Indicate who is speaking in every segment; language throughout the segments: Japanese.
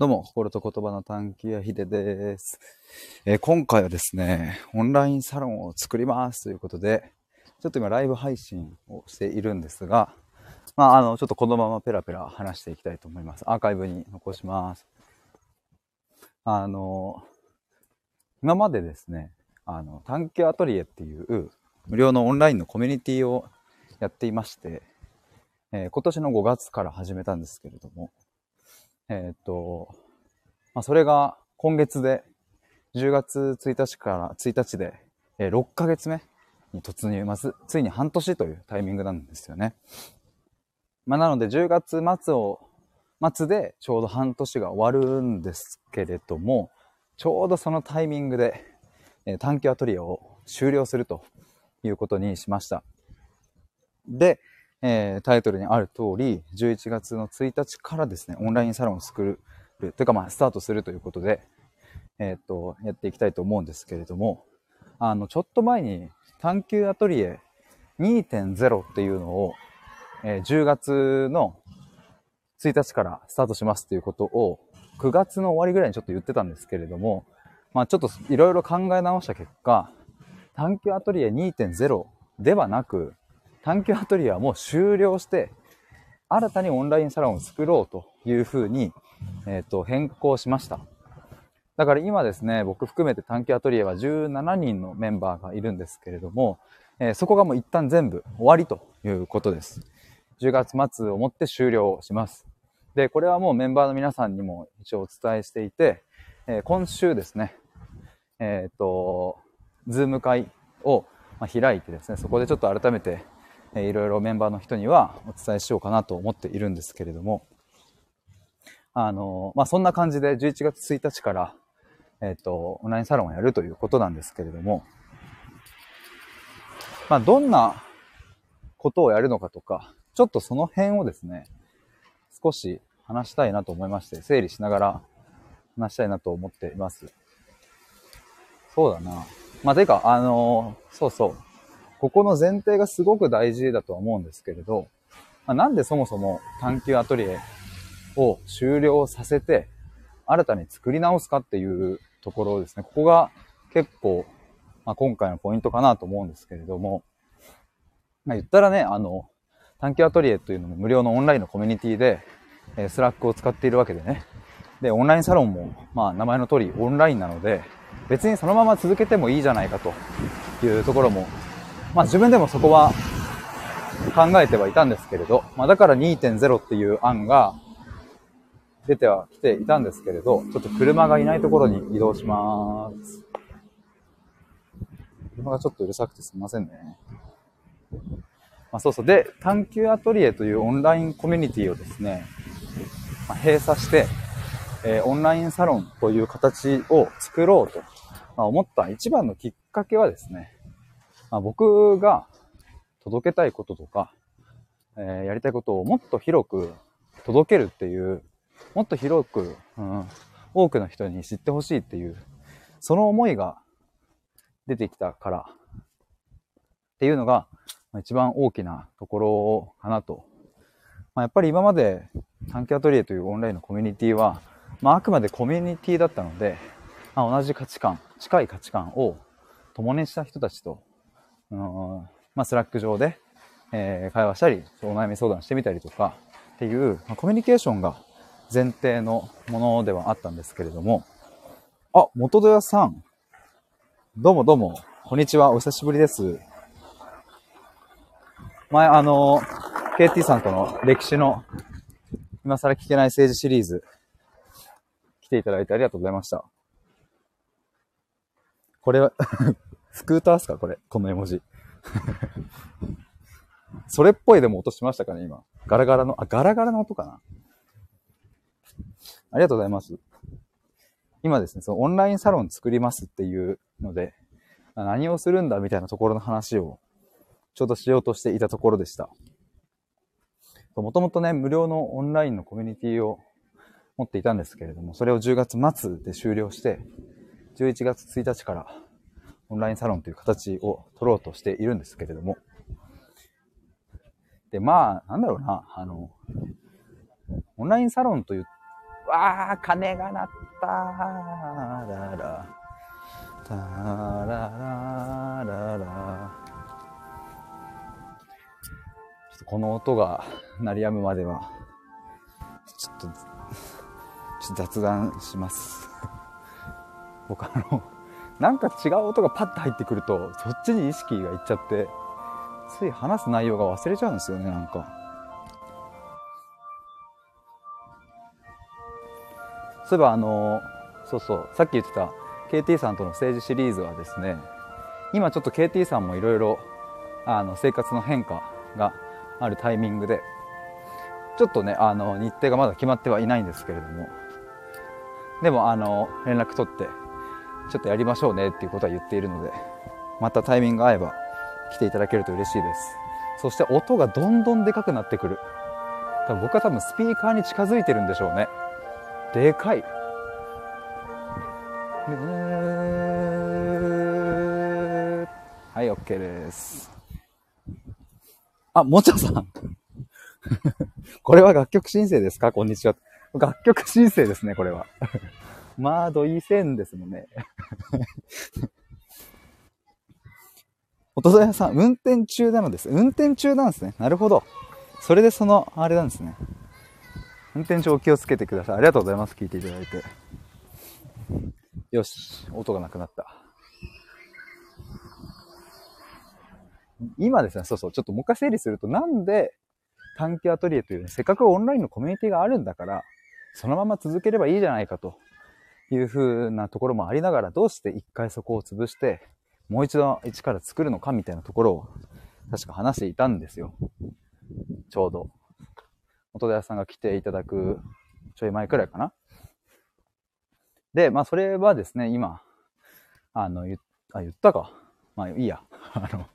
Speaker 1: どうも、心と言葉の探求やひでです、えー、今回はですね、オンラインサロンを作りますということで、ちょっと今ライブ配信をしているんですが、まあ、あの、ちょっとこのままペラペラ話していきたいと思います。アーカイブに残します。あの、今までですね、あの、探求アトリエっていう無料のオンラインのコミュニティをやっていまして、えー、今年の5月から始めたんですけれども、えっ、と、まあ、それが今月で、10月1日から1日で、えー、6ヶ月目に突入。まず、ついに半年というタイミングなんですよね。まあ、なので10月末を、末でちょうど半年が終わるんですけれども、ちょうどそのタイミングで、えー、探求アトリエを終了するということにしました。で、えー、タイトルにある通り、11月の1日からですね、オンラインサロンを作る、というかまあ、スタートするということで、えー、っと、やっていきたいと思うんですけれども、あの、ちょっと前に、探求アトリエ2.0っていうのを、えー、10月の1日からスタートしますっていうことを、9月の終わりぐらいにちょっと言ってたんですけれども、まあちょっといろいろ考え直した結果、探求アトリエ2.0ではなく、探求アトリエはもう終了して、新たにオンラインサロンを作ろうというふうに、えっ、ー、と、変更しました。だから今ですね、僕含めて探求アトリエは17人のメンバーがいるんですけれども、えー、そこがもう一旦全部終わりということです。10月末をもって終了します。で、これはもうメンバーの皆さんにも一応お伝えしていて、えー、今週ですね、えっ、と、ズーム会を開いてですね、そこでちょっと改めていろいろメンバーの人にはお伝えしようかなと思っているんですけれども、あの、まあ、そんな感じで11月1日から、えっ、と、オンラインサロンをやるということなんですけれども、まあ、どんなことをやるのかとか、ちょっとその辺をですね、少し話したいなと思いまして、整理しながら話したいなと思っています。そうだな。まあ、てか、あの、そうそう。ここの前提がすごく大事だとは思うんですけれど、まあ、なんでそもそも探求アトリエを終了させて、新たに作り直すかっていうところですね。ここが結構、まあ、今回のポイントかなと思うんですけれども、まあ、言ったらね、あの、探求アトリエというのも無料のオンラインのコミュニティで、えー、 Slack を使っているわけでね。で、オンラインサロンも、まあ、名前の通りオンラインなので、別にそのまま続けてもいいじゃないかというところもまあ自分でもそこは考えてはいたんですけれど、まあだから2.0っていう案が出てはきていたんですけれど、ちょっと車がいないところに移動します。車がちょっとうるさくてすみませんね。まあそうそう。で、探求アトリエというオンラインコミュニティをですね、まあ、閉鎖して、えー、オンラインサロンという形を作ろうと、まあ、思った一番のきっかけはですね、まあ、僕が届けたいこととか、えー、やりたいことをもっと広く届けるっていう、もっと広く、うん、多くの人に知ってほしいっていう、その思いが出てきたからっていうのが、まあ、一番大きなところかなと。まあ、やっぱり今まで探求アトリエというオンラインのコミュニティは、まあ、あくまでコミュニティだったので、まあ、同じ価値観、近い価値観を共にした人たちとあのまあ、 Slack 上で、えー、会話したり、お悩み相談してみたりとかっていう、まあ、コミュニケーションが前提のものではあったんですけれども、あ、元戸屋さん。どうもどうも。こんにちは。お久しぶりです。前、あの、KT さんとの歴史の今更聞けない政治シリーズ、来ていただいてありがとうございました。これは スクーターっすかこれ？この絵文字。それっぽいでも音しましたかね今。ガラガラの、あ、ガラガラの音かなありがとうございます。今ですね、そのオンラインサロン作りますっていうので、何をするんだみたいなところの話をちょうどしようとしていたところでした。もともとね、無料のオンラインのコミュニティを持っていたんですけれども、それを10月末で終了して、11月1日からオンラインサロンという形を取ろうとしているんですけれども。で、まあ、なんだろうな、あの、オンラインサロンというわあ、鐘が鳴ったらら。たらららら。ちょっとこの音が鳴り止むまでは、ちょっと、ちょっと雑談します。僕あの、なんか違う音がパッと入ってくると、そっちに意識がいっちゃって、つい話す内容が忘れちゃうんですよね、なんか。そういえばあの、そうそう、さっき言ってた KT さんとの政治シリーズはですね、今ちょっと KT さんもいろいろ、生活の変化があるタイミングで、ちょっとね、あの、日程がまだ決まってはいないんですけれども、でも、あの、連絡取って、ちょっとやりましょうねっていうことは言っているので、またタイミング合えば来ていただけると嬉しいです。そして音がどんどんでかくなってくる。多分僕は多分スピーカーに近づいてるんでしょうね。でかい。はい、OK です。あ、もちゃさん。これは楽曲申請ですか？こんにちは。楽曲申請ですね、これは。まあ、土井線ですもんね。音戸屋さん、運転中なのです。運転中なんですね。なるほど。それでその、あれなんですね。運転中お気をつけてください。ありがとうございます。聞いていただいて。よし。音がなくなった。今ですね、そうそう。ちょっともう一回整理すると、なんで短期アトリエという、ね、せっかくオンラインのコミュニティがあるんだから、そのまま続ければいいじゃないかというふうなところもありながら、どうして一回そこを潰して、もう一度一から作るのかみたいなところを、確か話していたんですよ。ちょうど。元田屋さんが来ていただくちょい前くらいかな。で、まあそれはですね、今、あの、言あ言ったか。まあいいや。あの、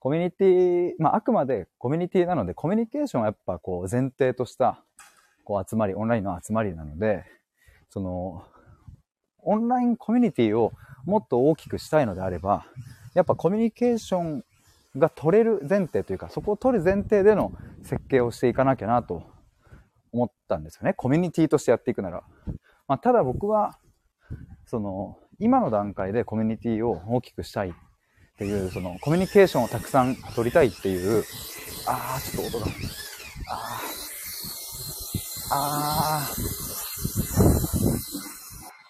Speaker 1: コミュニティ、まああくまでコミュニティなので、コミュニケーションはやっぱこう前提とした、こう集まり、オンラインの集まりなので、その、オンラインコミュニティをもっと大きくしたいのであれば、やっぱコミュニケーションが取れる前提というか、そこを取る前提での設計をしていかなきゃなと思ったんですよね。コミュニティとしてやっていくなら。まあ、ただ僕は、その、今の段階でコミュニティを大きくしたいっていう、その、コミュニケーションをたくさん取りたいっていう、あー、ちょっと音が。あー。あー。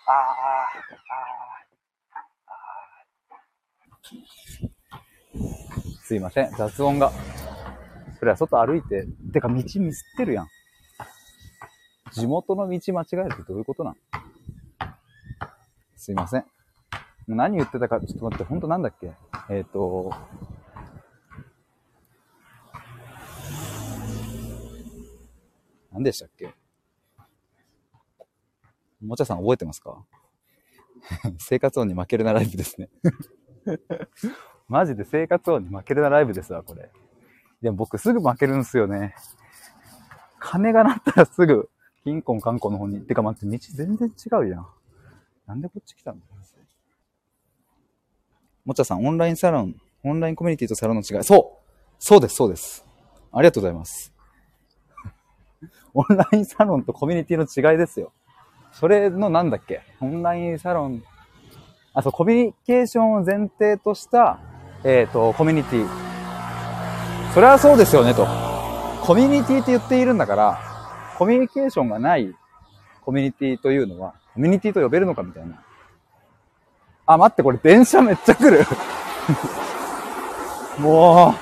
Speaker 1: あー。すいません、雑音が。それは外歩いて、てか道ミスってるやん。地元の道間違えるってどういうことなん？すいません。何言ってたか、ちょっと待って、ほんとなんだっけ？えっ、ー、と、何でしたっけ？おもちゃさん覚えてますか？生活音に負けるなライブですね マジで生活音に負けるなライブですわ、これ。でも僕すぐ負けるんすよね。金が鳴ったらすぐ、金婚観光の方に。てか待って、道全然違うやん。なんでこっち来たのもちゃさん、オンラインサロン、オンラインコミュニティとサロンの違い。そうそうです、そうです。ありがとうございます。オンラインサロンとコミュニティの違いですよ。それのなんだっけ？オンラインサロン、あ、そう、コミュニケーションを前提とした、えっ、ー、と、コミュニティ。それはそうですよね、と。コミュニティって言っているんだから、コミュニケーションがないコミュニティというのは、コミュニティと呼べるのかみたいな。あ、待って、これ電車めっちゃ来る。も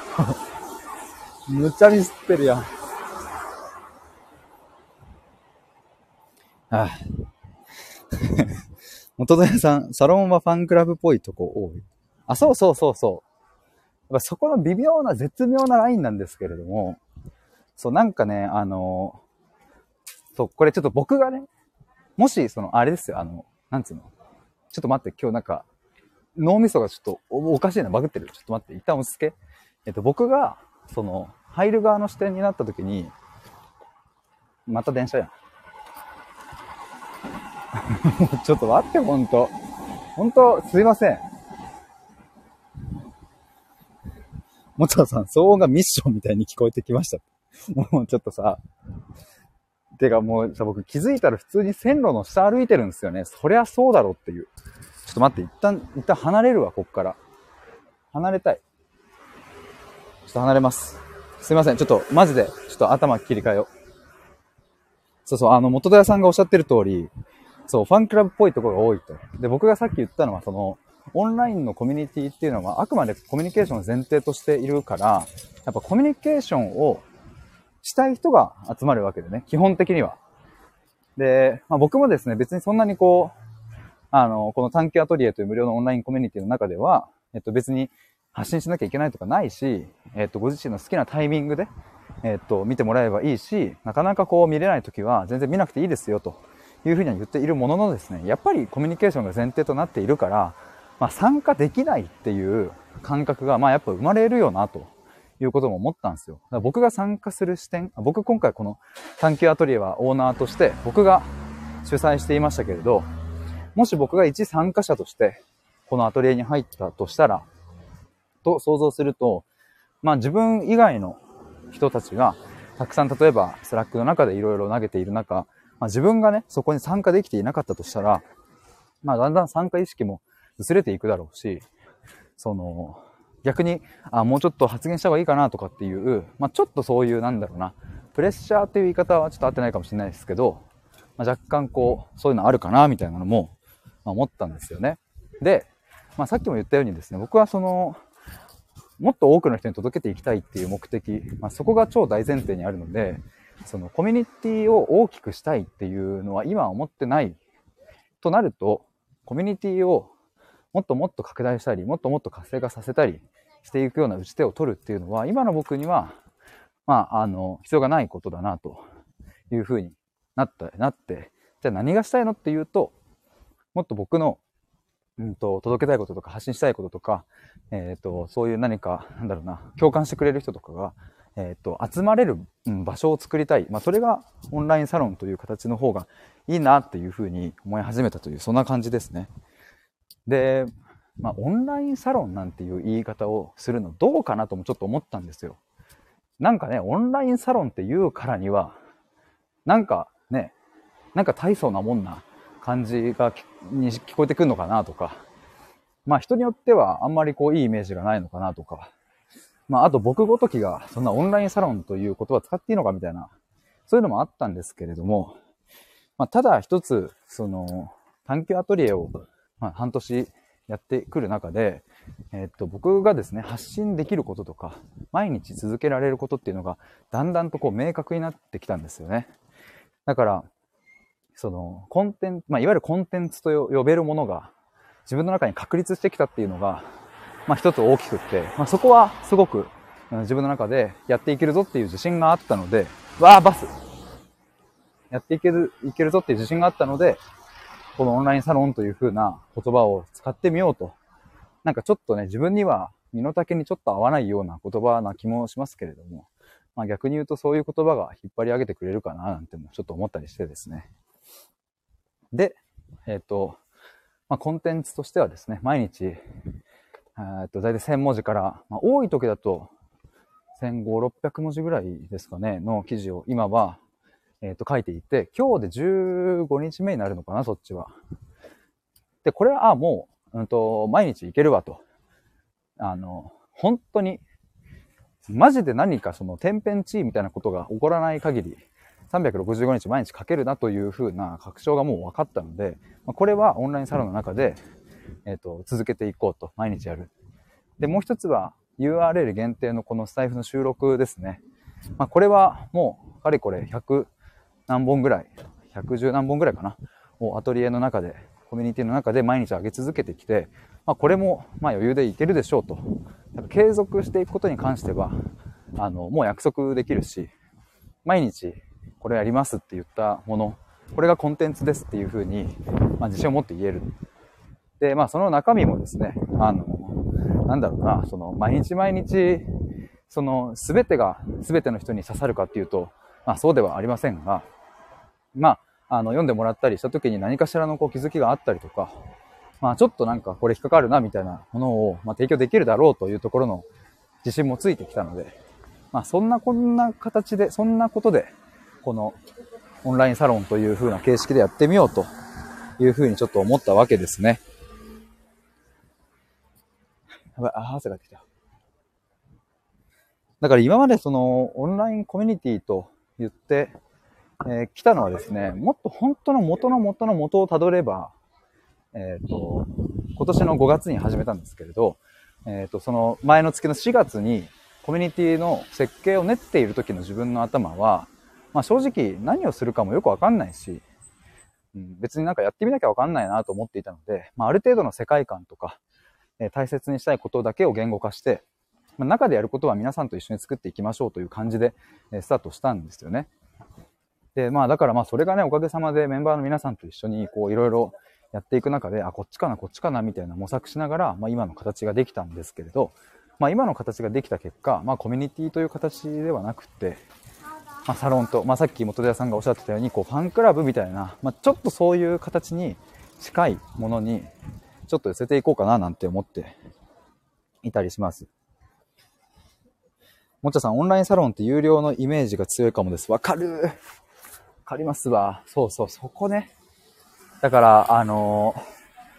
Speaker 1: う、むちゃミスってるやん。ああ。元戸屋さん、サロンはファンクラブっぽいとこ多い。あ、そうそうそうそう。やっぱそこの微妙な、絶妙なラインなんですけれども、そう、なんかね、あの、そう、これちょっと僕がね、もし、その、あれですよ、あの、なんつうの。ちょっと待って、今日なんか、脳みそがちょっとおかしいな、バグってる。ちょっと待って、一旦落ち着け。えっと、僕が、その、入る側の視点になった時に、また電車やん。ちょっと待って、ほんと。ほんと、すいません。もちろさん、騒音がミッションみたいに聞こえてきました。もうちょっとさ、てかもうさ、僕気づいたら普通に線路の下歩いてるんですよね。そりゃそうだろうっていう。ちょっと待って、一旦、一旦離れるわ、こっから。離れたい。ちょっと離れます。すいません。ちょっと、マジで、ちょっと頭切り替えよう。そうそう、あの、元田屋さんがおっしゃってる通り、そう、ファンクラブっぽいところが多いと。で、僕がさっき言ったのは、その、オンラインのコミュニティっていうのは、あくまでコミュニケーションを前提としているから、やっぱコミュニケーションをしたい人が集まるわけでね、基本的には。で、まあ、僕もですね、別にそんなにこう、あの、この探求アトリエという無料のオンラインコミュニティの中では、えっと別に発信しなきゃいけないとかないし、えっとご自身の好きなタイミングで、えっと見てもらえばいいし、なかなかこう見れない時は全然見なくていいですよというふうには言っているもののですね、やっぱりコミュニケーションが前提となっているから、まあ参加できないっていう感覚が、まあやっぱ生まれるよなということも思ったんですよ。だから僕が参加する視点、僕今回この探求アトリエはオーナーとして僕が主催していましたけれど、もし僕が一参加者としてこのアトリエに入ったとしたら、と想像すると、まあ自分以外の人たちがたくさん例えば Slack の中でいろいろ投げている中、まあ自分がね、そこに参加できていなかったとしたら、まあだんだん参加意識も薄れていくだろうし、その、逆に、あ、もうちょっと発言した方がいいかなとかっていう、まあ、ちょっとそういう、なんだろうな、プレッシャーっていう言い方はちょっと合ってないかもしれないですけど、まあ、若干こう、そういうのあるかな、みたいなのも、まあ、思ったんですよね。で、まあ、さっきも言ったようにですね、僕はその、もっと多くの人に届けていきたいっていう目的、まあ、そこが超大前提にあるので、そのコミュニティを大きくしたいっていうのは今は思ってないとなると、コミュニティをもっともっと拡大したり、もっともっと活性化させたりしていくような打ち手を取るっていうのは、今の僕には、まあ、あの、必要がないことだな、というふうになった、なって、じゃあ何がしたいのっていうと、もっと僕の、うんと、届けたいこととか発信したいこととか、えっ、ー、と、そういう何か、なんだろうな、共感してくれる人とかが、えっ、ー、と、集まれる、場所を作りたい。まあ、それがオンラインサロンという形の方がいいなっていうふうに思い始めたという、そんな感じですね。で、まあ、オンラインサロンなんていう言い方をするのどうかなともちょっと思ったんですよ。なんかね、オンラインサロンって言うからには、なんかね、なんか大層なもんな感じがに聞こえてくるのかなとか、まあ人によってはあんまりこういいイメージがないのかなとか、まああと僕ごときがそんなオンラインサロンという言葉使っていいのかみたいな、そういうのもあったんですけれども、まあただ一つ、その探求アトリエをまあ、半年やってくる中で、えっと、僕がですね、発信できることとか、毎日続けられることっていうのが、だんだんとこう明確になってきたんですよね。だから、その、コンテンツ、まあ、いわゆるコンテンツと呼べるものが、自分の中に確立してきたっていうのが、まあ、一つ大きくって、まあ、そこはすごく、自分の中でやっていけるぞっていう自信があったので、わあ、バスやっていける、いけるぞっていう自信があったので、このオンラインサロンという風な言葉を使ってみようと。なんかちょっとね、自分には身の丈にちょっと合わないような言葉な気もしますけれども、まあ逆に言うとそういう言葉が引っ張り上げてくれるかななんてもちょっと思ったりしてですね。で、えっ、ー、と、まあコンテンツとしてはですね、毎日、えっと、大体1000文字から、まあ多い時だと1500、600文字ぐらいですかね、の記事を今はえっ、と、書いていて、今日で15日目になるのかな、そっちは。で、これは、あ、もう、うんと、毎日行けるわと。あの、本当に、マジで何かその天変地異みたいなことが起こらない限り、365日毎日書けるなというふうな確証がもう分かったので、これはオンラインサロンの中で、えっ、ー、と、続けていこうと、毎日やる。で、もう一つは URL 限定のこのスタイフの収録ですね。まあ、これはもう、かれこれ100、何本ぐらい、110何本ぐらいかな、をアトリエの中で、コミュニティの中で毎日上げ続けてきて、まあ、これもま余裕でいけるでしょうと。継続していくことに関しては、あの、もう約束できるし、毎日これやりますって言ったもの、これがコンテンツですっていうふうに、まあ、自信を持って言える。で、まあその中身もですね、あの、なんだろうな、その毎日毎日、その全てが全ての人に刺さるかっていうと、まあそうではありませんが、まあ、あの、読んでもらったりした時に何かしらのこう気づきがあったりとか、まあちょっとなんかこれ引っかかるなみたいなものを、まあ、提供できるだろうというところの自信もついてきたので、まあそんなこんな形で、そんなことで、このオンラインサロンという風な形式でやってみようという風にちょっと思ったわけですね。やばい、あ、汗が出てきた。だから今までそのオンラインコミュニティと言って、えー、来たのはですね、もっと本当の元の元の元をたどれば、えっ、ー、と、今年の5月に始めたんですけれど、えっ、ー、と、その前の月の4月にコミュニティの設計を練っている時の自分の頭は、まあ正直何をするかもよくわかんないし、うん、別になんかやってみなきゃわかんないなと思っていたので、まあある程度の世界観とか、えー、大切にしたいことだけを言語化して、まあ、中でやることは皆さんと一緒に作っていきましょうという感じで、えスタートしたんですよね。で、まあだからまあそれがね、おかげさまでメンバーの皆さんと一緒にこういろいろやっていく中で、あ、こっちかな、こっちかな、みたいな模索しながら、まあ今の形ができたんですけれど、まあ今の形ができた結果、まあコミュニティという形ではなくて、まあサロンと、まあさっき元田さんがおっしゃってたように、こうファンクラブみたいな、まあちょっとそういう形に近いものに、ちょっと寄せていこうかななんて思っていたりします。もっちゃさん、オンラインサロンって有料のイメージが強いかもです。わかるわかりますわ。そうそう、そこね。だから、あの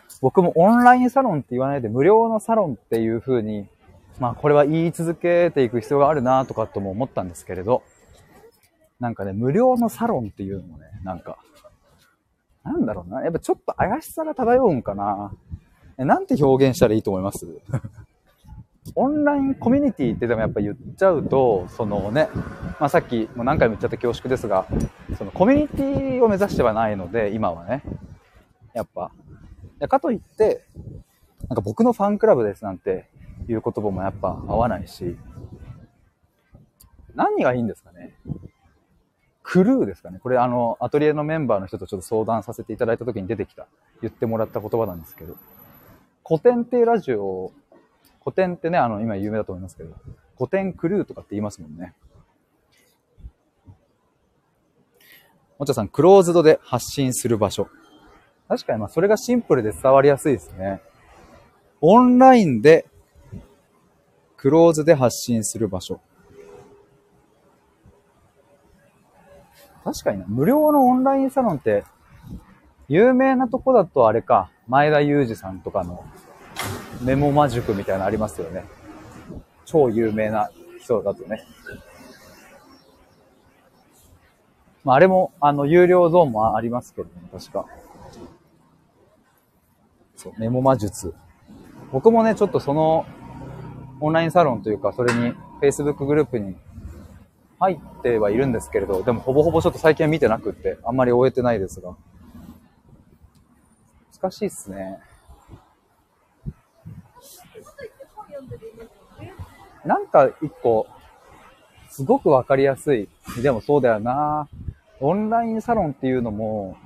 Speaker 1: ー、僕もオンラインサロンって言わないで無料のサロンっていう風に、まあこれは言い続けていく必要があるなとかとも思ったんですけれど、なんかね、無料のサロンっていうのもね、なんか、なんだろうな。やっぱちょっと怪しさが漂うんかな。なんて表現したらいいと思います？オンラインコミュニティってでもやっぱ言っちゃうと、そのね、まあ、さっきも何回も言っちゃった恐縮ですが、そのコミュニティを目指してはないので、今はね、やっぱ。かといって、なんか僕のファンクラブですなんていう言葉もやっぱ合わないし、何がいいんですかね？クルーですかね？これあの、アトリエのメンバーの人とちょっと相談させていただいた時に出てきた、言ってもらった言葉なんですけど、古典っていうラジオを、古典ってね、あの、今有名だと思いますけど、古典クルーとかって言いますもんね。もちゃさん、クローズドで発信する場所。確かにまあそれがシンプルで伝わりやすいですね。オンラインでクローズで発信する場所。確かにな、無料のオンラインサロンって、有名なとこだとあれか、前田裕二さんとかのメモマ塾みたいなのありますよね。超有名な人だとね。まあ、あれも、あの、有料ゾーンもありますけどね、確か。そう、メモ魔術。僕もね、ちょっとその、オンラインサロンというか、それに、Facebook グループに入ってはいるんですけれど、でもほぼほぼちょっと最近は見てなくって、あんまり終えてないですが。難しいっすね。なんか一個、すごくわかりやすい。でもそうだよな。オンラインサロンっていうのも、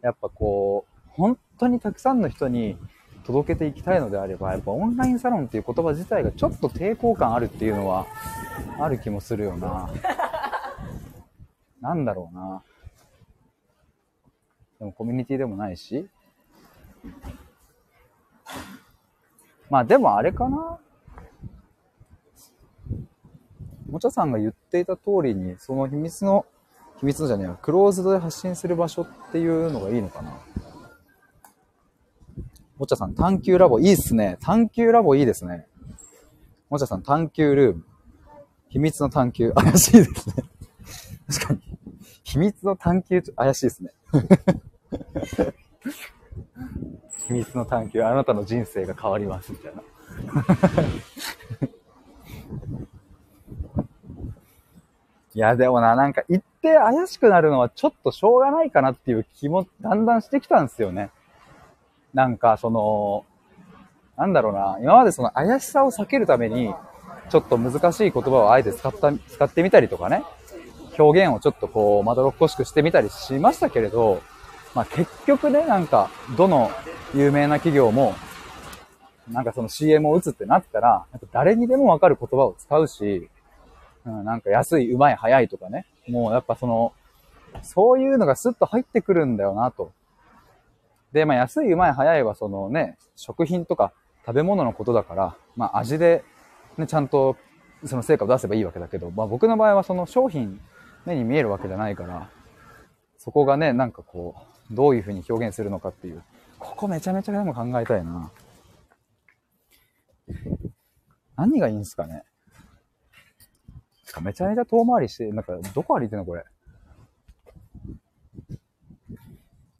Speaker 1: やっぱこう、本当にたくさんの人に届けていきたいのであれば、やっぱオンラインサロンっていう言葉自体がちょっと抵抗感あるっていうのはある気もするよな。なんだろうな。でもコミュニティでもないし。まあでもあれかな。もちゃさんが言っていた通りに、その秘密の、秘密のじゃねえや、クローズドで発信する場所っていうのがいいのかな。もちゃさん、探求ラボ、いいっすね。探求ラボいいですね。もちゃさん、探求ルーム。秘密の探求、怪しいですね。確かに。秘密の探求、怪しいですね。秘密の探求、あなたの人生が変わります、みたいな。いや、でもな、なんか言って怪しくなるのはちょっとしょうがないかなっていう気もだんだんしてきたんですよね。なんか、その、なんだろうな、今までその怪しさを避けるために、ちょっと難しい言葉をあえて使った、使ってみたりとかね、表現をちょっとこう、まどろっこしくしてみたりしましたけれど、まあ結局ね、なんか、どの有名な企業も、なんかその CM を打つってなったら、なんか誰にでもわかる言葉を使うし、うん、なんか安い、うまい、早いとかね、もうやっぱその、そういうのがスッと入ってくるんだよなと。で、まあ安い、うまい、早いはそのね、食品とか食べ物のことだから、まあ味でね、ちゃんとその成果を出せばいいわけだけど、まあ僕の場合はその商品目に見えるわけじゃないから、そこがね、なんかこう、どういうふうに表現するのかっていう。ここめちゃめちゃでも考えたいな。何がいいんすかね。めちゃめちゃ遠回りして、なんか、どこ歩いてんのこれ。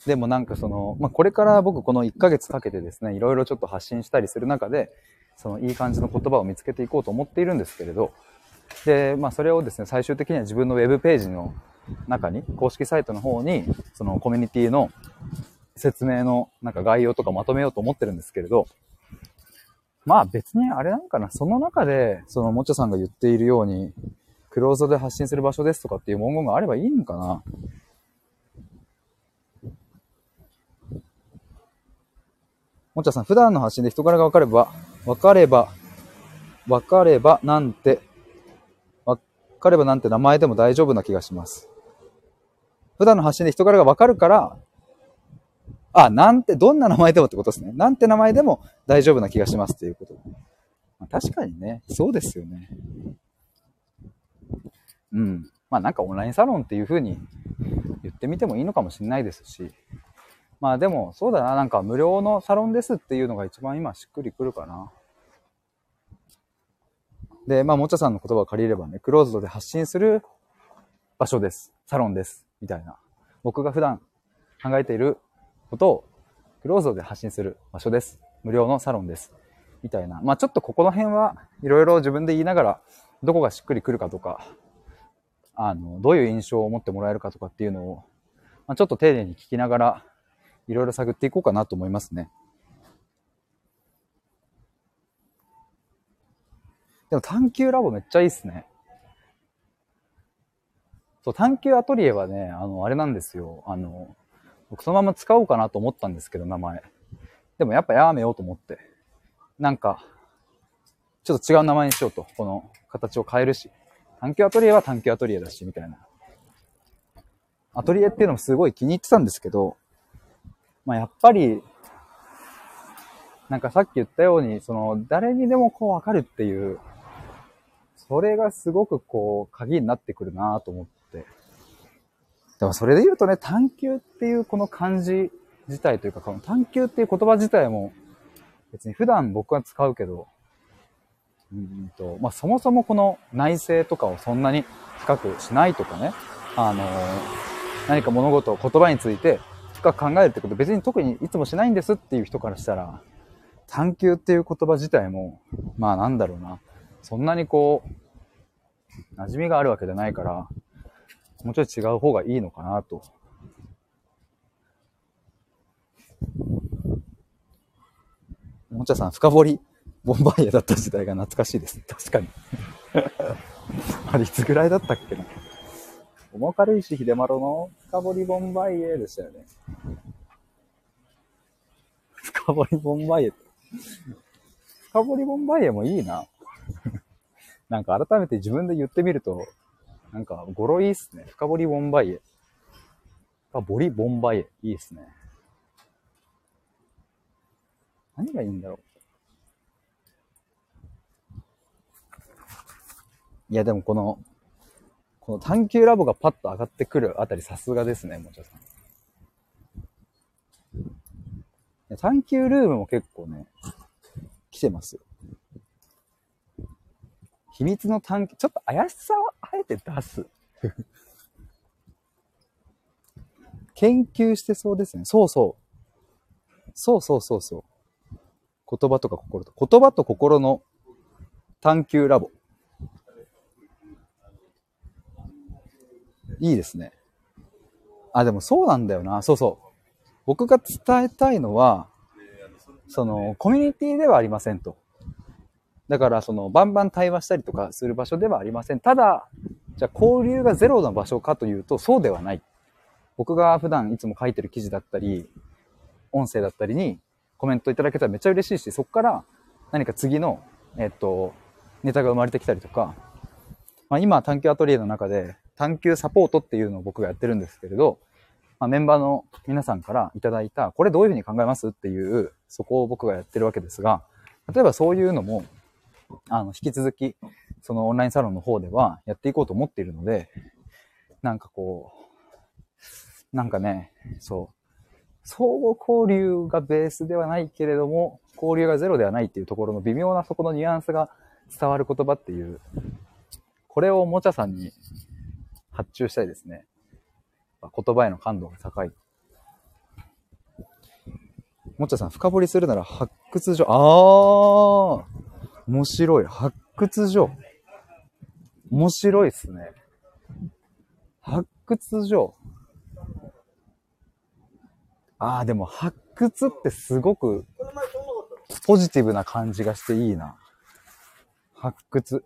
Speaker 1: でもなんかその、まあ、これから僕この1ヶ月かけてですね、いろいろちょっと発信したりする中で、そのいい感じの言葉を見つけていこうと思っているんですけれど、で、まあそれをですね、最終的には自分のウェブページの中に、公式サイトの方に、そのコミュニティの説明のなんか概要とかまとめようと思ってるんですけれど、まあ別にあれなんかな、その中で、そのもちょさんが言っているように、クローズで発信する場所ですとかっていう文言があればいいのかな。もちゃさん、普段の発信で人柄が分かれば、分かれば、分かればなんて、分かればなんて名前でも大丈夫な気がします。普段の発信で人柄が分かるから、あ、なんて、どんな名前でもってことですね。なんて名前でも大丈夫な気がしますっていうこと。まあ、確かにね、そうですよね。うん。まあなんかオンラインサロンっていう風に言ってみてもいいのかもしれないですし、まあでも、そうだな、なんか無料のサロンですっていうのが一番今しっくりくるかな。で、まあ、もちゃさんの言葉を借りればね、クローズドで発信する場所です。サロンです。みたいな。僕が普段考えていることをクローズドで発信する場所です。無料のサロンです。みたいな。まあ、ちょっとここの辺はいろいろ自分で言いながら、どこがしっくりくるかとか、あの、どういう印象を持ってもらえるかとかっていうのを、まあ、ちょっと丁寧に聞きながら、いろいろ探っていこうかなと思いますね。でも探求ラボめっちゃいいっすね。そう、探求アトリエはね、あの、あれなんですよ。あの、僕そのまま使おうかなと思ったんですけど、名前。でもやっぱやめようと思って。なんか、ちょっと違う名前にしようと。この形を変えるし。探求アトリエは探求アトリエだし、みたいな。アトリエっていうのもすごい気に入ってたんですけど、まあ、やっぱり、なんかさっき言ったように、その、誰にでもこうわかるっていう、それがすごくこう、鍵になってくるなと思って。でもそれで言うとね、探求っていうこの漢字自体というか、この探求っていう言葉自体も、別に普段僕は使うけど、うんと、まあ、そもそもこの内政とかをそんなに深くしないとかね、あの何か物事を、言葉について深く考えるってこと別に特にいつもしないんですっていう人からしたら、探求っていう言葉自体も、まあなんだろうな、そんなにこう、馴染みがあるわけじゃないから、もうちょい違う方がいいのかなと。もちゃさん、深掘りボンバイエだった時代が懐かしいです。確かに。あれ、いつぐらいだったっけな。重軽石秀丸の深掘りボンバイエでしたよね。深掘りボンバイエ。深掘りボンバイエもいいな。なんか改めて自分で言ってみると、なんか語呂いいっすね。深掘りボンバイエ。深掘りボンバイエ。いいっすね。何がいいんだろう。いや、でもこの、この探求ラボがパッと上がってくるあたりさすがですね、もちろさん。探求ルームも結構ね、来てますよ。秘密の探求、ちょっと怪しさをあえて出す。研究してそうですね。そうそう。そうそうそうそう。言葉とか心と、言葉と心の探求ラボ。いいですね。あ、でもそうなんだよな。そうそう。僕が伝えたいのは、その、コミュニティではありませんと。だから、その、バンバン対話したりとかする場所ではありません。ただ、じゃあ交流がゼロの場所かというと、そうではない。僕が普段いつも書いてる記事だったり、音声だったりにコメントいただけたらめっちゃ嬉しいし、そこから何か次の、えっと、ネタが生まれてきたりとか、まあ、今、探求アトリエの中で、探求サポートっていうのを僕がやってるんですけれど、まあ、メンバーの皆さんからいただいた、これどういうふうに考えますっていう、そこを僕がやってるわけですが、例えばそういうのも、あの、引き続き、そのオンラインサロンの方ではやっていこうと思っているので、なんかこう、なんかね、そう。相互交流がベースではないけれども、交流がゼロではないっていうところの微妙なそこのニュアンスが伝わる言葉っていう、これをもちゃさんに発注したいですね。言葉への感度が高い。もちゃさん、深掘りするなら発掘所。あー面白い。発掘所。面白いっすね。発掘所。ああ、でも発掘ってすごくポジティブな感じがしていいな。発掘。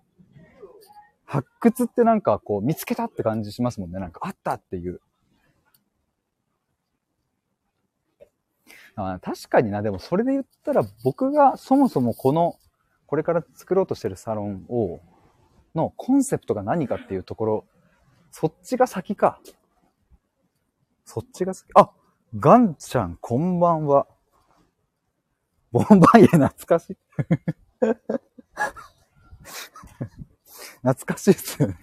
Speaker 1: 発掘ってなんかこう見つけたって感じしますもんね。なんかあったっていう。あ確かにな、でもそれで言ったら僕がそもそもこの、これから作ろうとしてるサロンを、のコンセプトが何かっていうところ、そっちが先か。そっちが先。あガンちゃん、こんばんは。ボンバイエ懐かしい。懐かしいっすよね。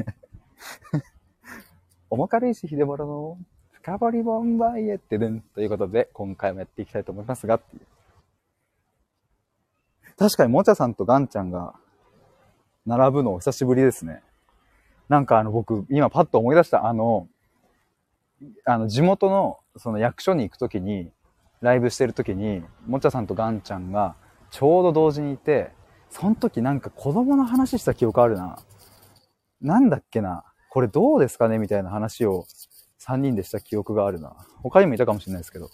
Speaker 1: おもかるいし秀丸の深掘りボンバイエってるんということで、今回もやっていきたいと思いますが、っていう。確かにもちゃさんとガンちゃんが並ぶのお久しぶりですね。なんかあの僕、今パッと思い出した、あの、あの、地元の、その役所に行くときに、ライブしてるときに、もちゃさんとガンちゃんが、ちょうど同時にいて、その時なんか子供の話した記憶あるな。なんだっけな。これどうですかねみたいな話を3人でした記憶があるな。他にもいたかもしれないですけど。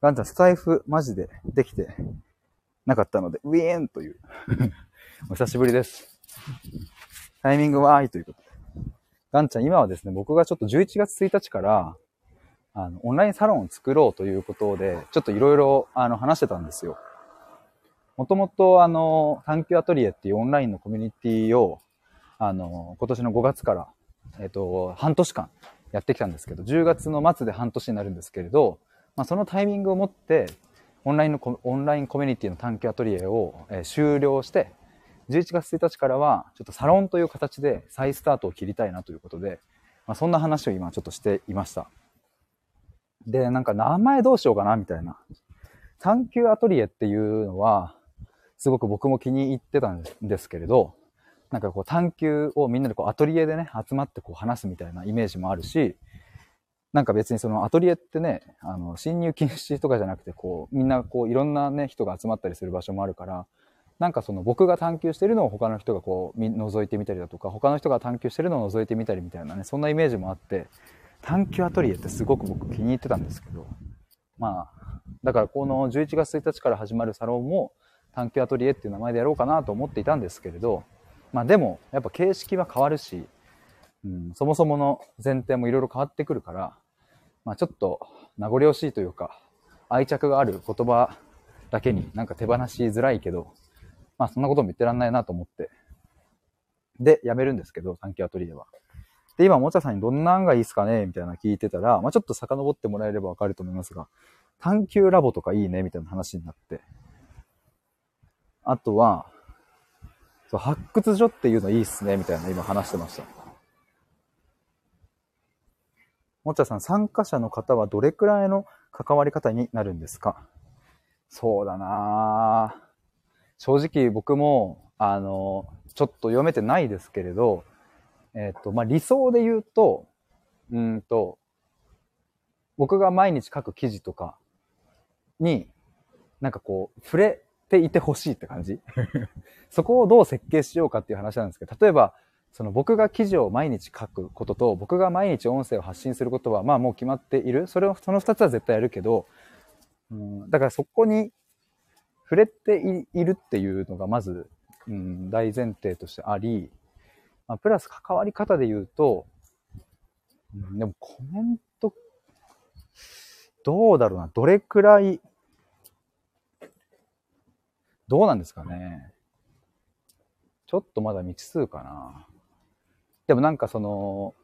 Speaker 1: ガンちゃん、スタイフマジでできてなかったので、ウィーンという お久しぶりです。タイミングはーいということで。ガンちゃん、今はですね、僕がちょっと11月1日から、あの、オンラインサロンを作ろうということで、ちょっといろいろ、あの、話してたんですよ。もともと、あの、探求アトリエっていうオンラインのコミュニティを、あの、今年の5月から、えっと、半年間やってきたんですけど、10月の末で半年になるんですけれど、まあ、そのタイミングをもって、オンラインの、オンラインコミュニティの探求アトリエを、え、終了して、11月1日からは、ちょっとサロンという形で再スタートを切りたいなということで、まあ、そんな話を今ちょっとしていました。で、なんか名前どうしようかなみたいな。探求アトリエっていうのは、すごく僕も気に入ってたんですけれど、なんかこう探求をみんなでこうアトリエでね、集まってこう話すみたいなイメージもあるし、なんか別にそのアトリエってね、あの、侵入禁止とかじゃなくて、こう、みんなこういろんなね、人が集まったりする場所もあるから、なんかその僕が探求してるのを他の人がこう覗いてみたりだとか他の人が探求してるのを覗いてみたりみたいなねそんなイメージもあって探求アトリエってすごく僕気に入ってたんですけどまあだからこの11月1日から始まるサロンも探求アトリエっていう名前でやろうかなと思っていたんですけれどまあでもやっぱ形式は変わるし、うん、そもそもの前提もいろいろ変わってくるからまあちょっと名残惜しいというか愛着がある言葉だけになんか手放しづらいけどまあそんなことも言ってらんないなと思って。で、やめるんですけど、探求アトリエは。で、今、もちゃさんにどんなんがいいですかね？みたいな聞いてたら、まあちょっと遡ってもらえればわかると思いますが、探求ラボとかいいね？みたいな話になって。あとは、そう発掘所っていうのいいっすね？みたいな今話してました。もちゃさん、参加者の方はどれくらいの関わり方になるんですか？そうだな。正直僕も、あの、ちょっと読めてないですけれど、えっ、と、まあ、理想で言うと、うんと、僕が毎日書く記事とかに、なんかこう、触れていてほしいって感じ そこをどう設計しようかっていう話なんですけど、例えば、その僕が記事を毎日書くことと、僕が毎日音声を発信することは、まあもう決まっている。それを、その二つは絶対やるけど、うん、だからそこに触れているっていうのがまず、うん、大前提としてあり、まあ、プラス関わり方で言うと、うん、でもコメント、どうだろうな、どれくらい、どうなんですかね。ちょっとまだ未知数かな。でもなんかその、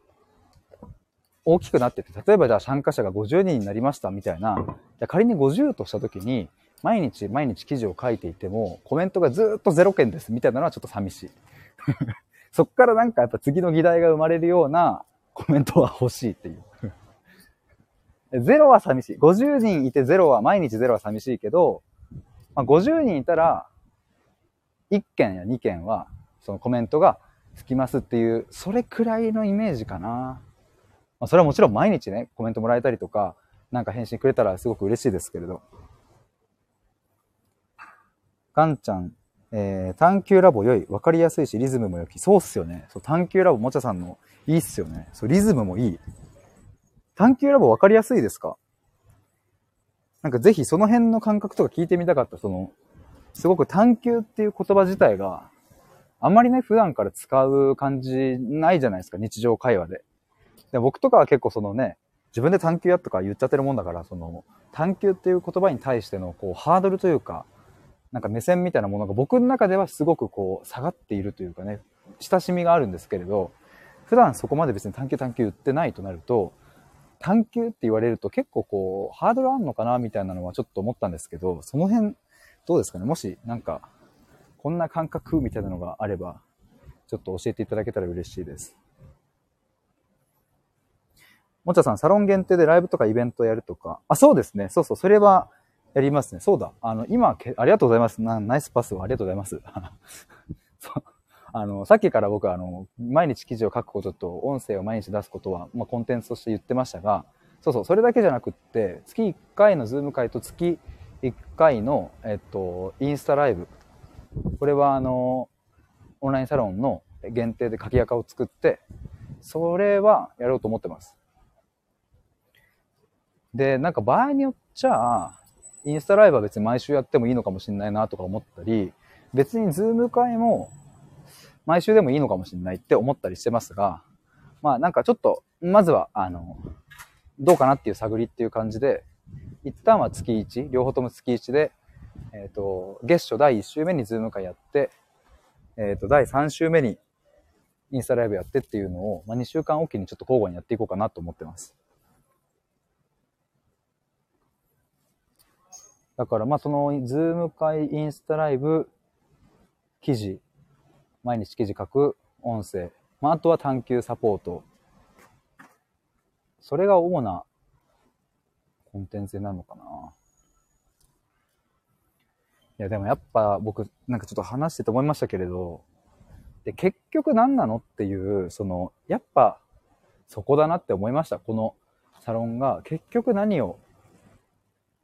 Speaker 1: 大きくなってて、例えばじゃあ参加者が50人になりましたみたいな、じゃ仮に50としたときに、毎日毎日記事を書いていても、コメントがずっと0件ですみたいなのはちょっと寂しい。そっからなんかやっぱ次の議題が生まれるようなコメントは欲しいっていう。ゼロは寂しい。50人いてゼロは、毎日ゼロは寂しいけど、まあ、50人いたら、1件や2件は、そのコメントがつきますっていう、それくらいのイメージかな。まあ、それはもちろん毎日ね、コメントもらえたりとか、なんか返信くれたらすごく嬉しいですけれど。ガンちゃん、えー、探求ラボ良い。わかりやすいし、リズムも良き。そうっすよね。そう、探求ラボ、もちゃさんのいいっすよね。そう、リズムもいい。探求ラボわかりやすいですか？なんかぜひその辺の感覚とか聞いてみたかった。その、すごく探求っていう言葉自体が、あんまりね、普段から使う感じないじゃないですか、日常会話で。で僕とかは結構そのね、自分で探求やとか言っちゃってるもんだから、その、探求っていう言葉に対しての、こう、ハードルというか、なんか目線みたいなものが僕の中ではすごくこう、下がっているというかね、親しみがあるんですけれど、普段そこまで別に探求探求言ってないとなると、探求って言われると結構こう、ハードルあんのかなみたいなのはちょっと思ったんですけど、その辺、どうですかね？もしなんか、こんな感覚みたいなのがあれば、ちょっと教えていただけたら嬉しいです。もちゃさん、サロン限定でライブとかイベントやるとか。あ、そうですね。そうそう、それはやりますね。そうだ。あの、今、ありがとうございます。ナイスパスをありがとうございます。あの、さっきから僕は、あの、毎日記事を書くことと、音声を毎日出すことは、まあ、コンテンツとして言ってましたが、そうそう、それだけじゃなくって、月1回の Zoom 会と月1回の、えっと、インスタライブこれはあの、オンラインサロンの限定で書き垢を作って、それはやろうと思ってます。で、なんか場合によっちゃ、インスタライブは別に毎週やってもいいのかもしれないなとか思ったり、別にズーム会も毎週でもいいのかもしれないって思ったりしてますが、まあなんかちょっと、まずは、あの、どうかなっていう探りっていう感じで、一旦は月1、両方とも月1でえっ、ー、と、月初第1週目に Zoom 会やって、えっ、ー、と、第3週目にインスタライブやってっていうのを、まあ、2週間おきにちょっと交互にやっていこうかなと思ってます。だからまあその Zoom 会、インスタライブ、記事、毎日記事書く、音声、まああとは探求サポート。それが主なコンテンツになるのかな。や、でもやっぱ僕、なんかちょっと話してて思いましたけれど、で、結局何なのっていう、その、やっぱ、そこだなって思いました。このサロンが、結局何を、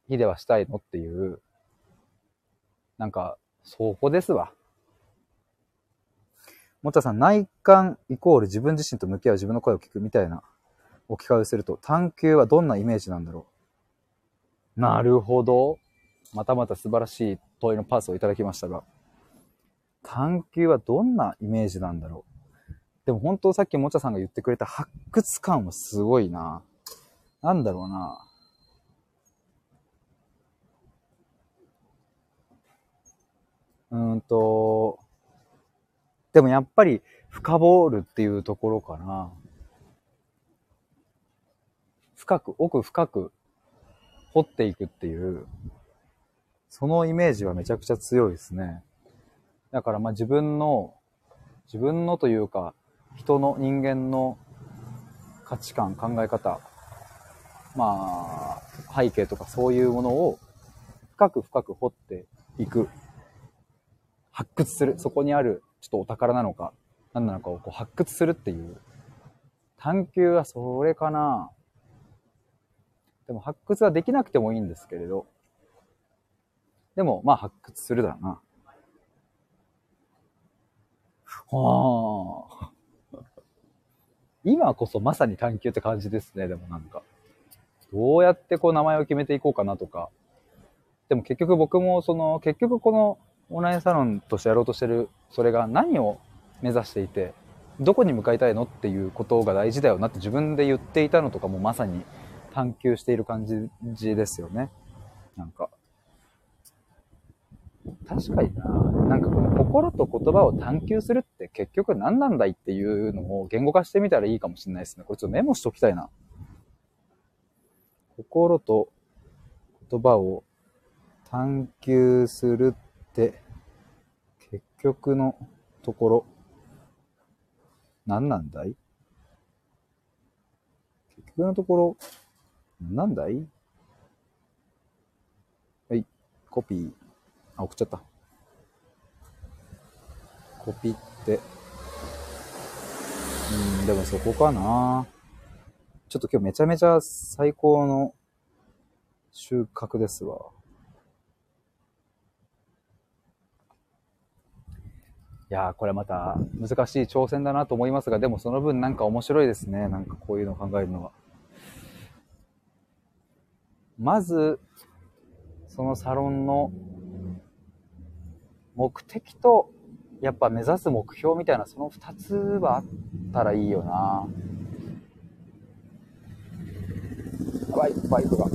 Speaker 1: ヒデはしたいのっていう、なんか、そこですわ。もちゃさん、内観イコール自分自身と向き合う自分の声を聞くみたいな置き換えをすると、探求はどんなイメージなんだろう。なるほど。またまた素晴らしい問いのパースをいただきましたが、探求はどんなイメージなんだろう？でも本当さっきもちゃさんが言ってくれた発掘感はすごいな。なんだろうな。うんと、でもやっぱり深掘るっていうところかな。深く、奥深く掘っていくっていう、そのイメージはめちゃくちゃ強いですね。だからまあ自分の、自分のというか、人の人間の価値観、考え方、まあ、背景とかそういうものを深く深く掘っていく。発掘する。そこにあるちょっとお宝なのか、何なのかをこう発掘するっていう。探求はそれかな。でも発掘はできなくてもいいんですけれど、でも、まあ発掘するだろうな。はあ。今こそまさに探求って感じですね、でもなんか。どうやってこう名前を決めていこうかなとか。でも結局僕もその、結局このオンラインサロンとしてやろうとしてる、それが何を目指していて、どこに向かいたいのっていうことが大事だよなって自分で言っていたのとかもまさに探求している感じですよね。なんか。確かにな。なんかこの心と言葉を探求するって結局何なんだいっていうのを言語化してみたらいいかもしれないですね。これちょっとメモしときたいな。心と言葉を探求するって結局のところ何なんだい？結局のところ何、なんだい？はい、コピー。送っちゃった。コピって。うん、でもそこかな。ちょっと今日めちゃめちゃ最高の収穫ですわ。いやー、これまた難しい挑戦だなと思いますが、でもその分なんか面白いですね。なんかこういうのを考えるのは。まず、そのサロンの目的と、やっぱ目指す目標みたいな、その二つはあったらいいよな。バイク、バイクが。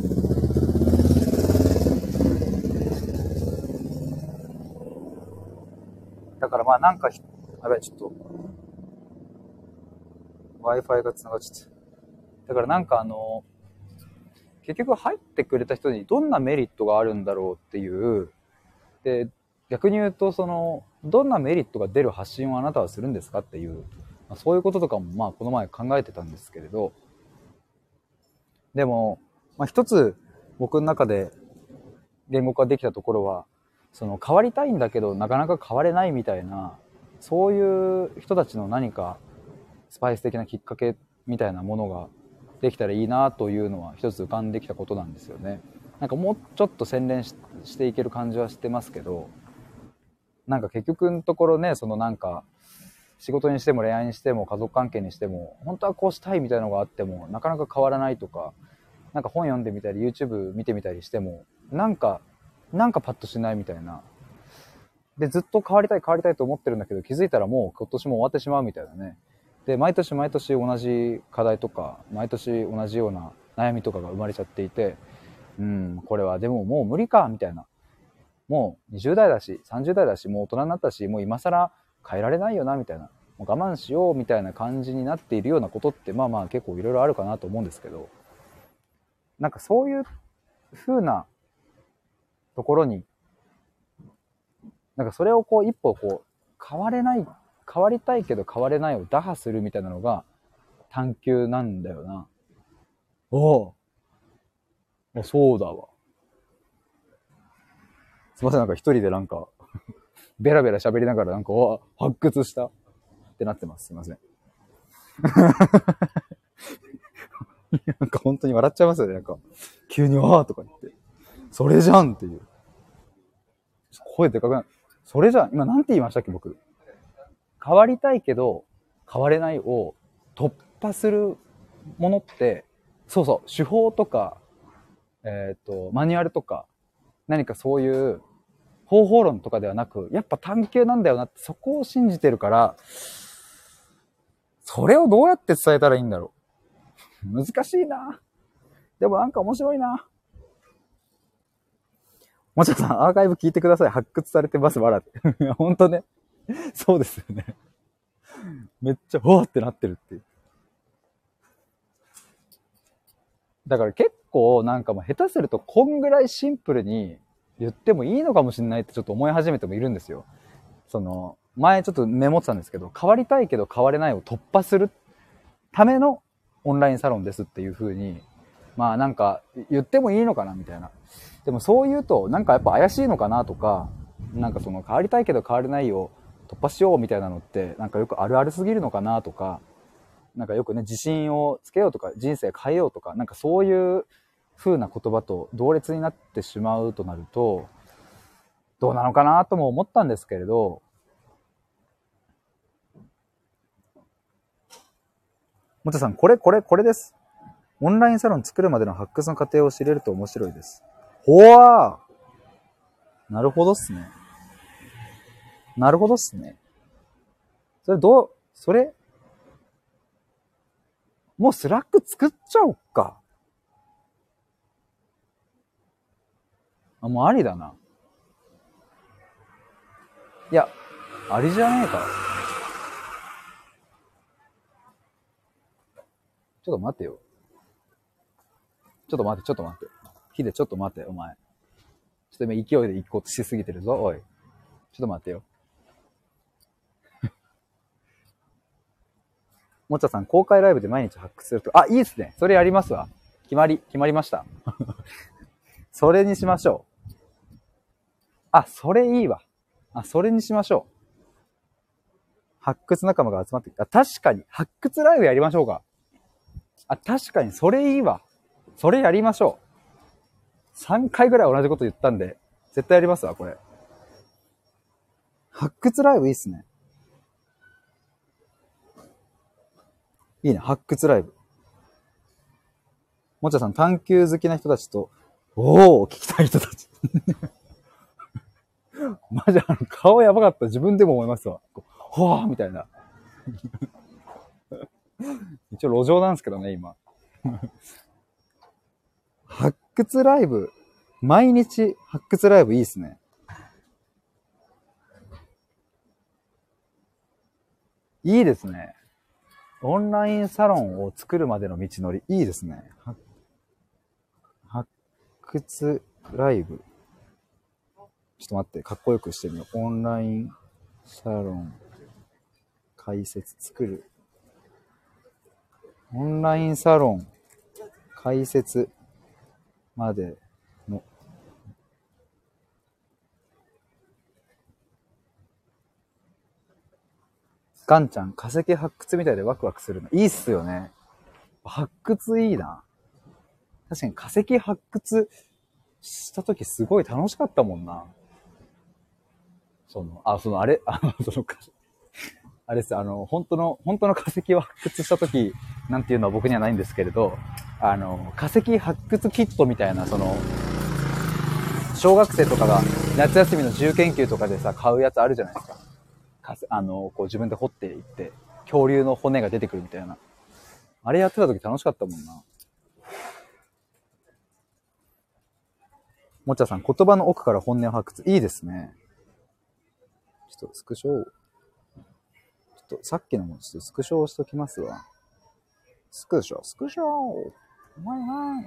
Speaker 1: だからまあなんか、やばい、ちょっと、Wi-Fi が繋がっちゃった。だからなんかあの、結局入ってくれた人にどんなメリットがあるんだろうっていう、で、逆に言うと、その、どんなメリットが出る発信をあなたはするんですかっていう、まあ、そういうこととかも、まあ、この前考えてたんですけれど、でも、まあ、一つ、僕の中で言語化できたところは、その、変わりたいんだけど、なかなか変われないみたいな、そういう人たちの何か、スパイス的なきっかけみたいなものができたらいいなというのは一つ浮かんできたことなんですよね。なんかもうちょっと洗練していける感じはしてますけど、なんか結局のところね、そのなんか、仕事にしても恋愛にしても家族関係にしても、本当はこうしたいみたいなのがあっても、なかなか変わらないとか、なんか本読んでみたり、YouTube 見てみたりしても、なんか、なんかパッとしないみたいな。で、ずっと変わりたい変わりたいと思ってるんだけど、気づいたらもう今年も終わってしまうみたいなね。で、毎年毎年同じ課題とか、毎年同じような悩みとかが生まれちゃっていて、うん、これはでももう無理か、みたいな。もう20代だし、30代だし、もう大人になったし、もう今更変えられないよな、みたいな。もう我慢しよう、みたいな感じになっているようなことって、まあまあ結構いろいろあるかなと思うんですけど、なんかそういう風なところに、なんかそれをこう一歩こう、変われない、変わりたいけど変われないを打破するみたいなのが探求なんだよな。おおそうだわ。すいません、なんか一人でなんか ベラベラ喋りながらなんか、わ、発掘したってなってます。すいません。なんか本当に笑っちゃいますよね。なんか、急にわーとか言って。それじゃんっていう。声でかくない。それじゃん。今なんて言いましたっけ、僕。変わりたいけど、変われないを突破するものって、そうそう、手法とか、えっ、ー、と、マニュアルとか、何かそういう方法論とかではなく、やっぱ探求なんだよなって、そこを信じてるから、それをどうやって伝えたらいいんだろう？難しいな。でもなんか面白いな。もちろさん、アーカイブ聞いてください。発掘されてます、わらって。ほんとね。そうですよね。めっちゃ、わーってなってるっていう。だから結構なんかもう下手するとこんぐらいシンプルに言ってもいいのかもしれないってちょっと思い始めてもいるんですよ。その、前ちょっとメモってたんですけど、変わりたいけど変われないを突破するためのオンラインサロンですっていう風に、まあなんか言ってもいいのかなみたいな。でもそう言うとなんかやっぱ怪しいのかなとか、なんかその変わりたいけど変われないを突破しようみたいなのってなんかよくあるあるすぎるのかなとか、なんかよくね、自信をつけようとか、人生変えようとか、なんかそういう風な言葉と同列になってしまうとなると、どうなのかなとも思ったんですけれど、もちさん、これ、これ、これです。オンラインサロン作るまでの発掘の過程を知れると面白いです。ほわーなるほどっすね。なるほどっすね。それどう、それ、もうスラック作っちゃおっか。あ、もうありだな。いや、ありじゃねえか。ちょっと待ってよ。ちょっと待って、ちょっと待って。ヒデ、ちょっと待って、お前。ちょっと今勢いで行こうとしすぎてるぞ、おい。ちょっと待ってよ。もちゃさん、公開ライブで毎日発掘すると。あ、いいっすね。それやりますわ。決まり、決まりました。それにしましょう。あ、それいいわ。あ、それにしましょう。発掘仲間が集まってきた。確かに、発掘ライブやりましょうか。あ、確かに、それいいわ。それやりましょう。3回ぐらい同じこと言ったんで、絶対やりますわ、これ。発掘ライブいいっすね。いいね、発掘ライブ。もちゃさん、探求好きな人たちと、おお聞きたい人たち。マジあの、顔やばかった。自分でも思いますわ。ほわーみたいな。一応路上なんですけどね、今。発掘ライブ。毎日発掘ライブいいっすね。いいですね。オンラインサロンを作るまでの道のり、いいですね。発掘ライブ。ちょっと待って、かっこよくしてみよう。オンラインサロン解説作る。オンラインサロン解説までのガンちゃん、化石発掘みたいでワクワクするの。いいっすよね。発掘いいな。確かに化石発掘した時すごい楽しかったもんな。その、あ、その、あれ、あの、その、あれです、あの、本当の、本当の化石を発掘した時なんていうのは僕にはないんですけれど、あの、化石発掘キットみたいな、その、小学生とかが夏休みの自由研究とかでさ、買うやつあるじゃないですか。かあの、こう自分で掘っていって、恐竜の骨が出てくるみたいな。あれやってた時楽しかったもんな。もちゃさん、言葉の奥から本音を発掘。いいですね。ちょっとスクショを。ちょっとさっきのもちょっとスクショをしときますわ。スクショ、スクショお前な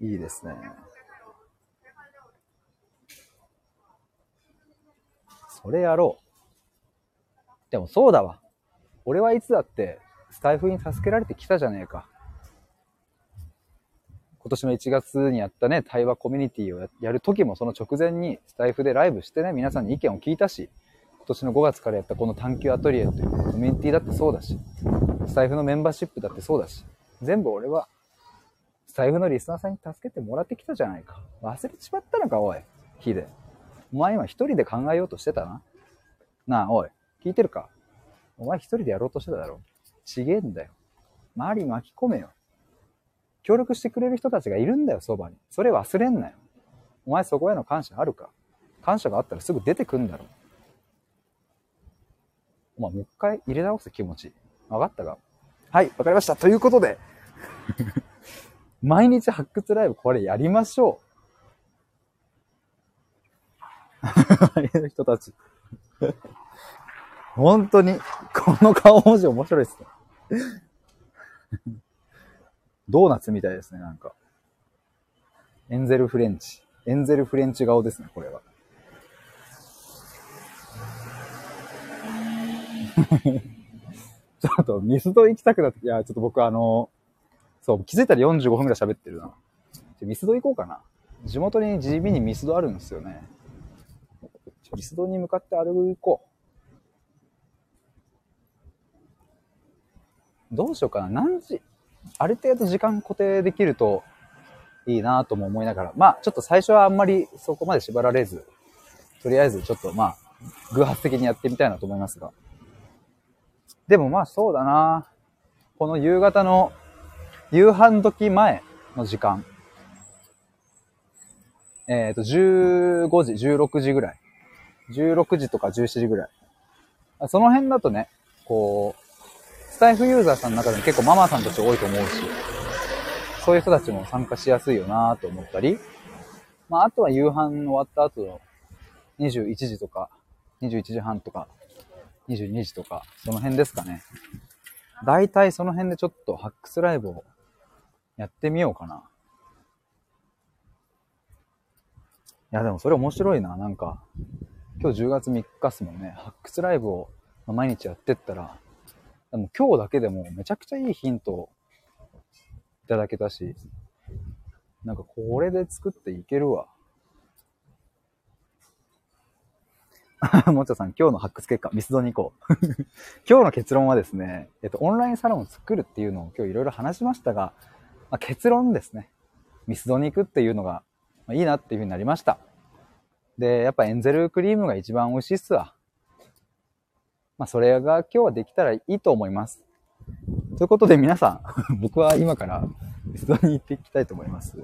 Speaker 1: いいですね。それやろう。でもそうだわ。俺はいつだってスタイフに助けられてきたじゃねえか。今年の1月にやったね、対話コミュニティをやる時もその直前にスタイフでライブしてね、皆さんに意見を聞いたし、今年の5月からやったこの探求アトリエというコミュニティだってそうだし、スタイフのメンバーシップだってそうだし、全部俺はスタイフのリスナーさんに助けてもらってきたじゃないか。忘れちまったのか、おい。ヒデ。お前今一人で考えようとしてたな？なあ、おい。聞いてるか？お前一人でやろうとしてただろ？ちげえんだよ。周り巻き込めよ。協力してくれる人たちがいるんだよ、そばに。それ忘れんなよ。お前そこへの感謝あるか？感謝があったらすぐ出てくんだろ。お前もう一回入れ直す気持ち。わかったか？はい、わかりました。ということで、毎日発掘ライブこれやりましょう。周りの人たち。本当に、この顔文字面白いっすね。ドーナツみたいですね、なんか。エンゼルフレンチ。エンゼルフレンチ顔ですね、これは。ちょっとミスド行きたくなって、いや、ちょっと僕あの、そう、気づいたら45分くらい喋ってるな。ミスド行こうかな。地元に地味にミスドあるんですよね。ミスドに向かって歩こう。どうしようかな。何時、ある程度時間固定できるといいなとも思いながら、まあちょっと最初はあんまりそこまで縛られず、とりあえずちょっとまあ偶発的にやってみたいなと思いますが。でもまあそうだなこの夕方の夕飯時前の時間。えっ、ー、と、15時、16時ぐらい。16時とか17時ぐらい。その辺だとね、こう、スタイフユーザーさんの中でも結構ママさんたち多いと思うし、そういう人たちも参加しやすいよなと思ったり、まあ、あとは夕飯終わった後の21時とか、21時半とか、22時とか、その辺ですかね。大体その辺でちょっとハックスライブをやってみようかな。いや、でもそれ面白いな。なんか、今日10月3日っすもんね。発掘ライブを、毎日やってったら、でも今日だけでもめちゃくちゃいいヒントをいただけたし、なんかこれで作っていけるわ。もちゃさん、今日の発掘結果、ミスドに行こう。今日の結論はですね、えっと、オンラインサロンを作るっていうのを今日いろいろ話しましたが、まあ、結論ですね。ミスドに行くっていうのが、まあ、いいなっていうふうになりました。で、やっぱエンゼルクリームが一番美味しいっすわ。まあ、それが今日はできたらいいと思います。ということで皆さん、僕は今からミスドに行っていきたいと思います。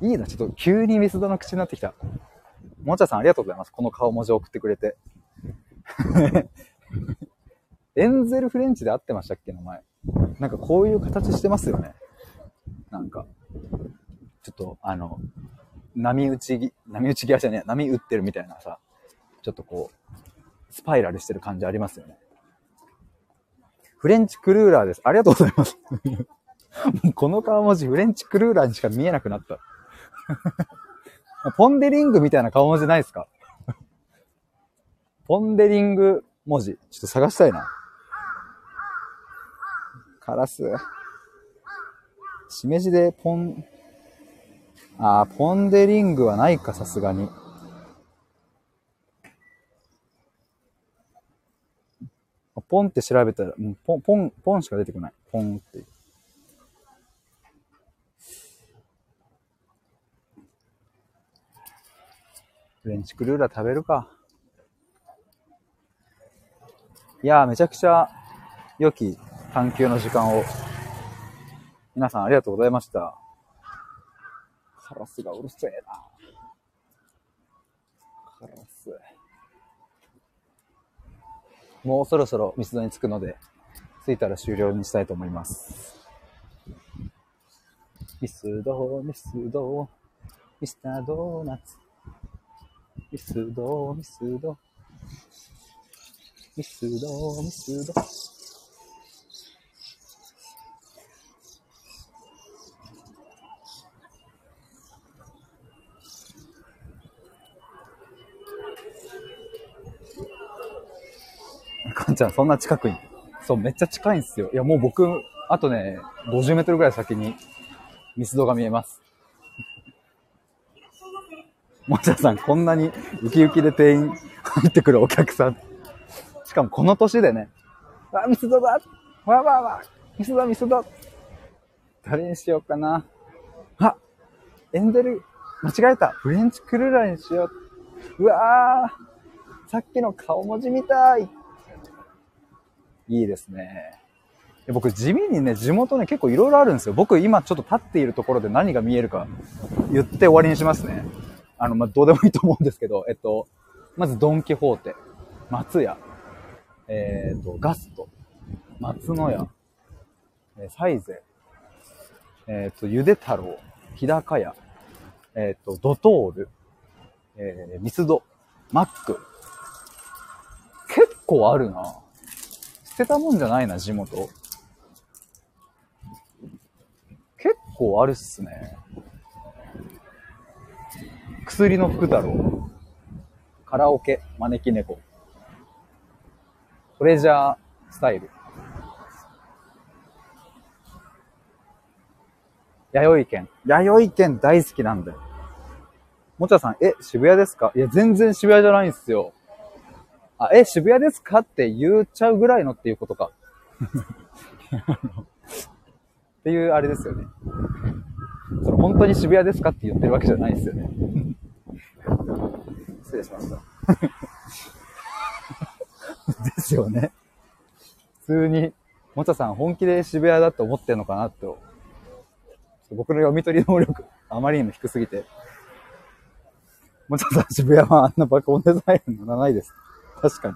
Speaker 1: いいな、ちょっと急にミスドの口になってきた。もちゃさんありがとうございます。この顔文字を送ってくれて。エンゼルフレンチで合ってましたっけ名前。なんかこういう形してますよね。なんか、ちょっとあの、波打ち、波打ち際じゃねえ、波打ってるみたいなさ、ちょっとこう、スパイラルしてる感じありますよね。フレンチクルーラーです。ありがとうございます。この顔文字フレンチクルーラーにしか見えなくなった。ポンデリングみたいな顔文字ないですか？ポンデリング文字。ちょっと探したいな。カラス。しめじでポン、あー、ポンデリングはないか、さすがに。ポンって調べたら、ポン、ポン、ポンしか出てこない。ポンって。フレンチクルーラー食べるか。いやー、めちゃくちゃ良き探求の時間を。皆さんありがとうございました。カラスがうるせえな。カラス。もうそろそろミスドに着くので、着いたら終了にしたいと思います。ミスド、ミスド、ミスタードーナツ。ミスド、ミスド、ミスド、ミスド。んちゃん、そんな近くに。そう、めっちゃ近いんですよ。いや、もう僕、あとね、50メートルぐらい先に、ミスドが見えます。もちゃさん、こんなにウキウキで店員入ってくるお客さん。しかもこの年でね、あ、ミスドだわわわミスドミスド誰にしようかな。あ、エンゼル、間違えた。フレンチクルーラーにしよう。うわーさっきの顔文字みたい。いいですね。僕、地味にね、地元ね、結構いろいろあるんですよ。僕、今ちょっと立っているところで何が見えるか言って終わりにしますね。あの、まあ、どうでもいいと思うんですけど、えっと、まずドンキホーテ、松屋、えー、っと、ガスト、松野屋、えサイゼ、えー、っと、ゆで太郎、日高屋、えっと、ドトール、えー、ミスド、マック。結構あるな。捨てたもんじゃないな、地元。結構あるっすね。薬の福太郎、カラオケ、招き猫、トレジャースタイル、弥生県。弥生県大好きなんだよ。もちゃさん、え、渋谷ですか？いや、全然渋谷じゃないんすよ。あ、え、渋谷ですかって言っちゃうぐらいのっていうことか。っていうあれですよね。その本当に渋谷ですかって言ってるわけじゃないですよね。失礼しました。ですよね。普通に、もちゃさん本気で渋谷だって思ってんのかなって、僕の読み取り能力、あまりにも低すぎて、もちゃさん渋谷はあんな爆音デザイン乗らないです。確かに。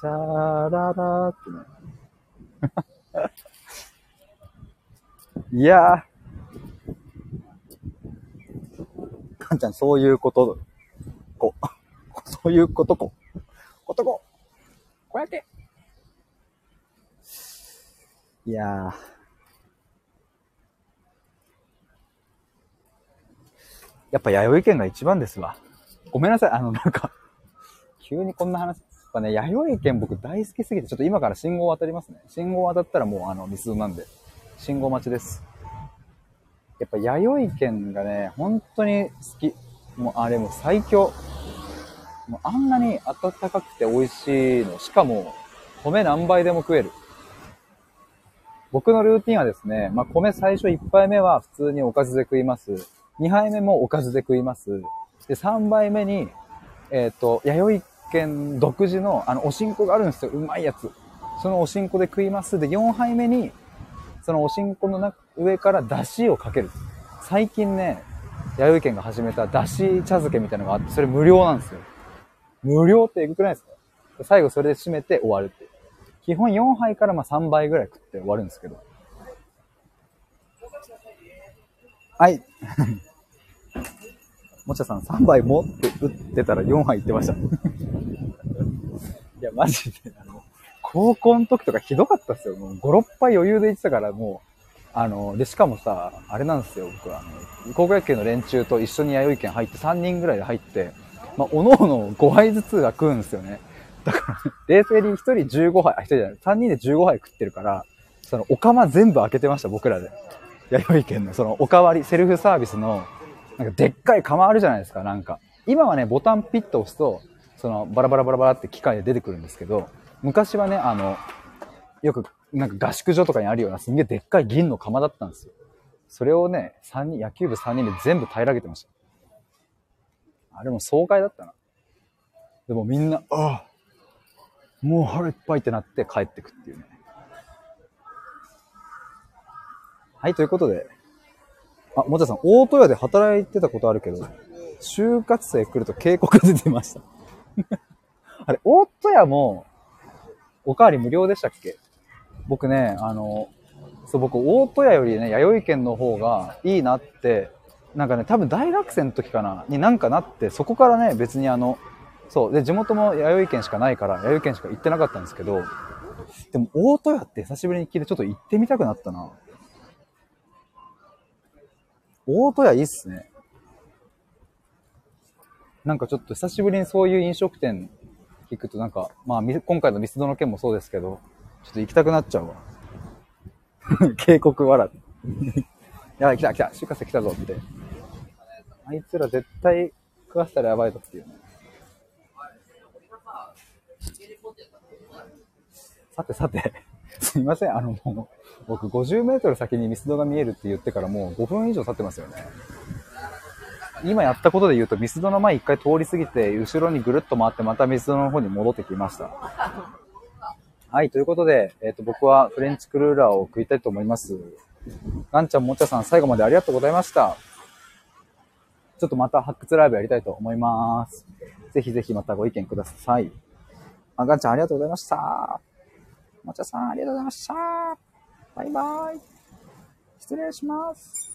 Speaker 1: チャーララってね。いやー。かんちゃん、そういうことこ。そういうことこ。ことこ。こうやって。いやー。やっぱ弥生県が一番ですわ。ごめんなさい。あの、なんか、急にこんな話。やっぱね、弥生県僕大好きすぎて、ちょっと今から信号渡りますね。信号渡ったらもうあの、ミスなんで、信号待ちです。やっぱ弥生県がね、本当に好き。もうあれも最強。もうあんなに温かくて美味しいの。しかも、米何杯でも食える。僕のルーティンはですね、まあ、米最初1杯目は普通におかずで食います。2杯目もおかずで食います。で、3杯目に、えっ、ー、と、弥生県独自の、あの、おしんこがあるんですよ。うまいやつ。そのおしんこで食います。で、4杯目に、そのおしんこの上から出汁をかける。最近ね、弥生県が始めた出汁茶漬けみたいなのがあって、それ無料なんですよ。無料ってエグくないですか？最後それで締めて終わるっていう。基本4杯からまあ3杯ぐらい食って終わるんですけど。はい。もちゃさん3杯持って打ってたら4杯いってました。いや、マジで、あの、高校の時とかひどかったっすよ。もう5、6杯余裕で行ってたから、もう、あの、で、しかもさ、あれなんですよ、僕は、あの、高校野球の連中と一緒に弥生県入って3人ぐらいで入って、まあ、おのおの5杯ずつは食うんですよね。だから、冷静に1人15杯、あ、1人じゃない、3人で15杯食ってるから、その、お釜全部開けてました、僕らで。弥生県の、その、おかわり、セルフサービスの、なんかでっかい釜あるじゃないですか、なんか。今はね、ボタンピッと押すと、その、バラバラバラバラって機械で出てくるんですけど、昔はね、あの、よく、なんか合宿所とかにあるようなすんげえでっかい銀の釜だったんですよ。それをね、3人、野球部3人で全部平らげてました。あれも爽快だったな。でもみんな、ああ、もう腹いっぱいってなって帰ってくっていうね。はい、ということで。あ、もちゃさん、大戸屋で働いてたことあるけど、就活生来ると警告出てました。あれ、大戸屋も、おかわり無料でしたっけ？僕ね、あの、そう、僕、大戸屋よりね、弥生県の方がいいなってなんかね、多分大学生の時かな、になんかなって、そこからね、別にあの、そう、で、地元も弥生県しかないから、弥生県しか行ってなかったんですけど、でも、大戸屋って久しぶりに聞いて、ちょっと行ってみたくなったな。大戸屋いいっすね。なんかちょっと久しぶりにそういう飲食店行くとなんか、まあ、今回のミスドの件もそうですけど、ちょっと行きたくなっちゃうわ。警告笑っ やばい、来た来た、就活生来たぞって。あいつら絶対食わせたらやばいぞっていうね。さてさて、すみません、あのもう、僕50メートル先にミスドが見えるって言ってからもう5分以上経ってますよね。今やったことで言うと、ミスドの前一回通り過ぎて、後ろにぐるっと回ってまたミスドの方に戻ってきました。はい、ということで、えっ、ー、と、僕はフレンチクルーラーを食いたいと思います。ガンちゃん、もちゃさん、最後までありがとうございました。ちょっとまた発掘ライブやりたいと思います。ぜひぜひまたご意見ください。あ、ガンちゃん、ありがとうございました。もちゃさん、ありがとうございました。バイバイ。失礼します。